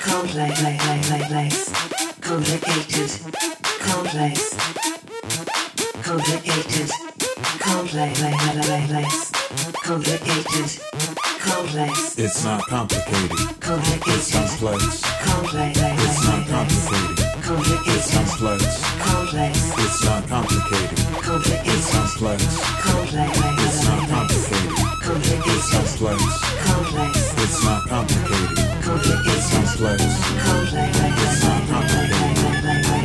Complex. complex, Complicated complain like less complicated complex It's not complicated Complicated Complaints It's not complicated Complicated It's Complex Complex. It's not complicated Complicated Complaints It's not complicated Complicated It's complex. Complex. It's not complicated. It's complex. It's not complicated.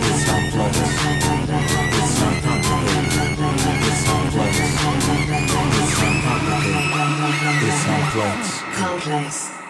It's complex. It's not complicated. It's complex. It's not complicated. It's complex. Complex.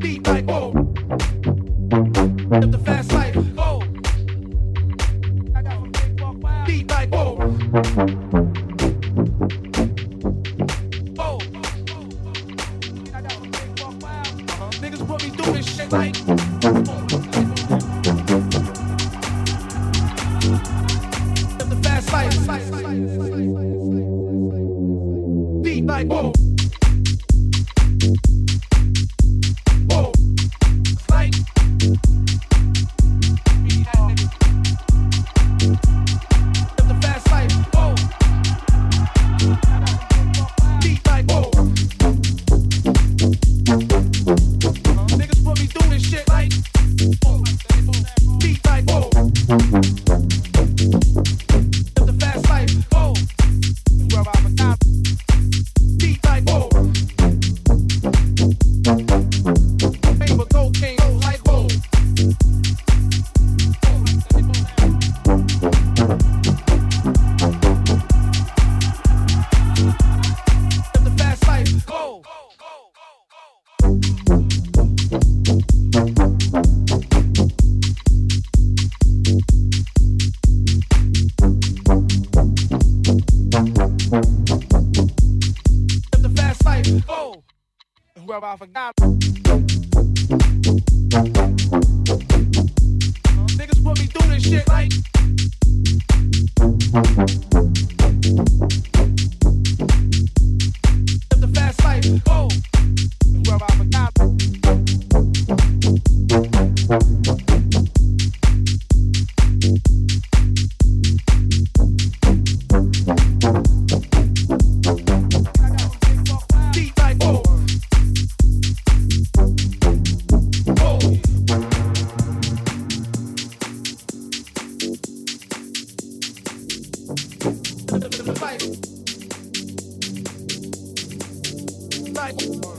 beat like whoa. The fast life. Life.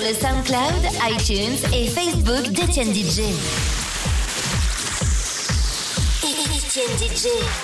sur le SoundCloud, iTunes et Facebook d'Etienne DJ. DJ.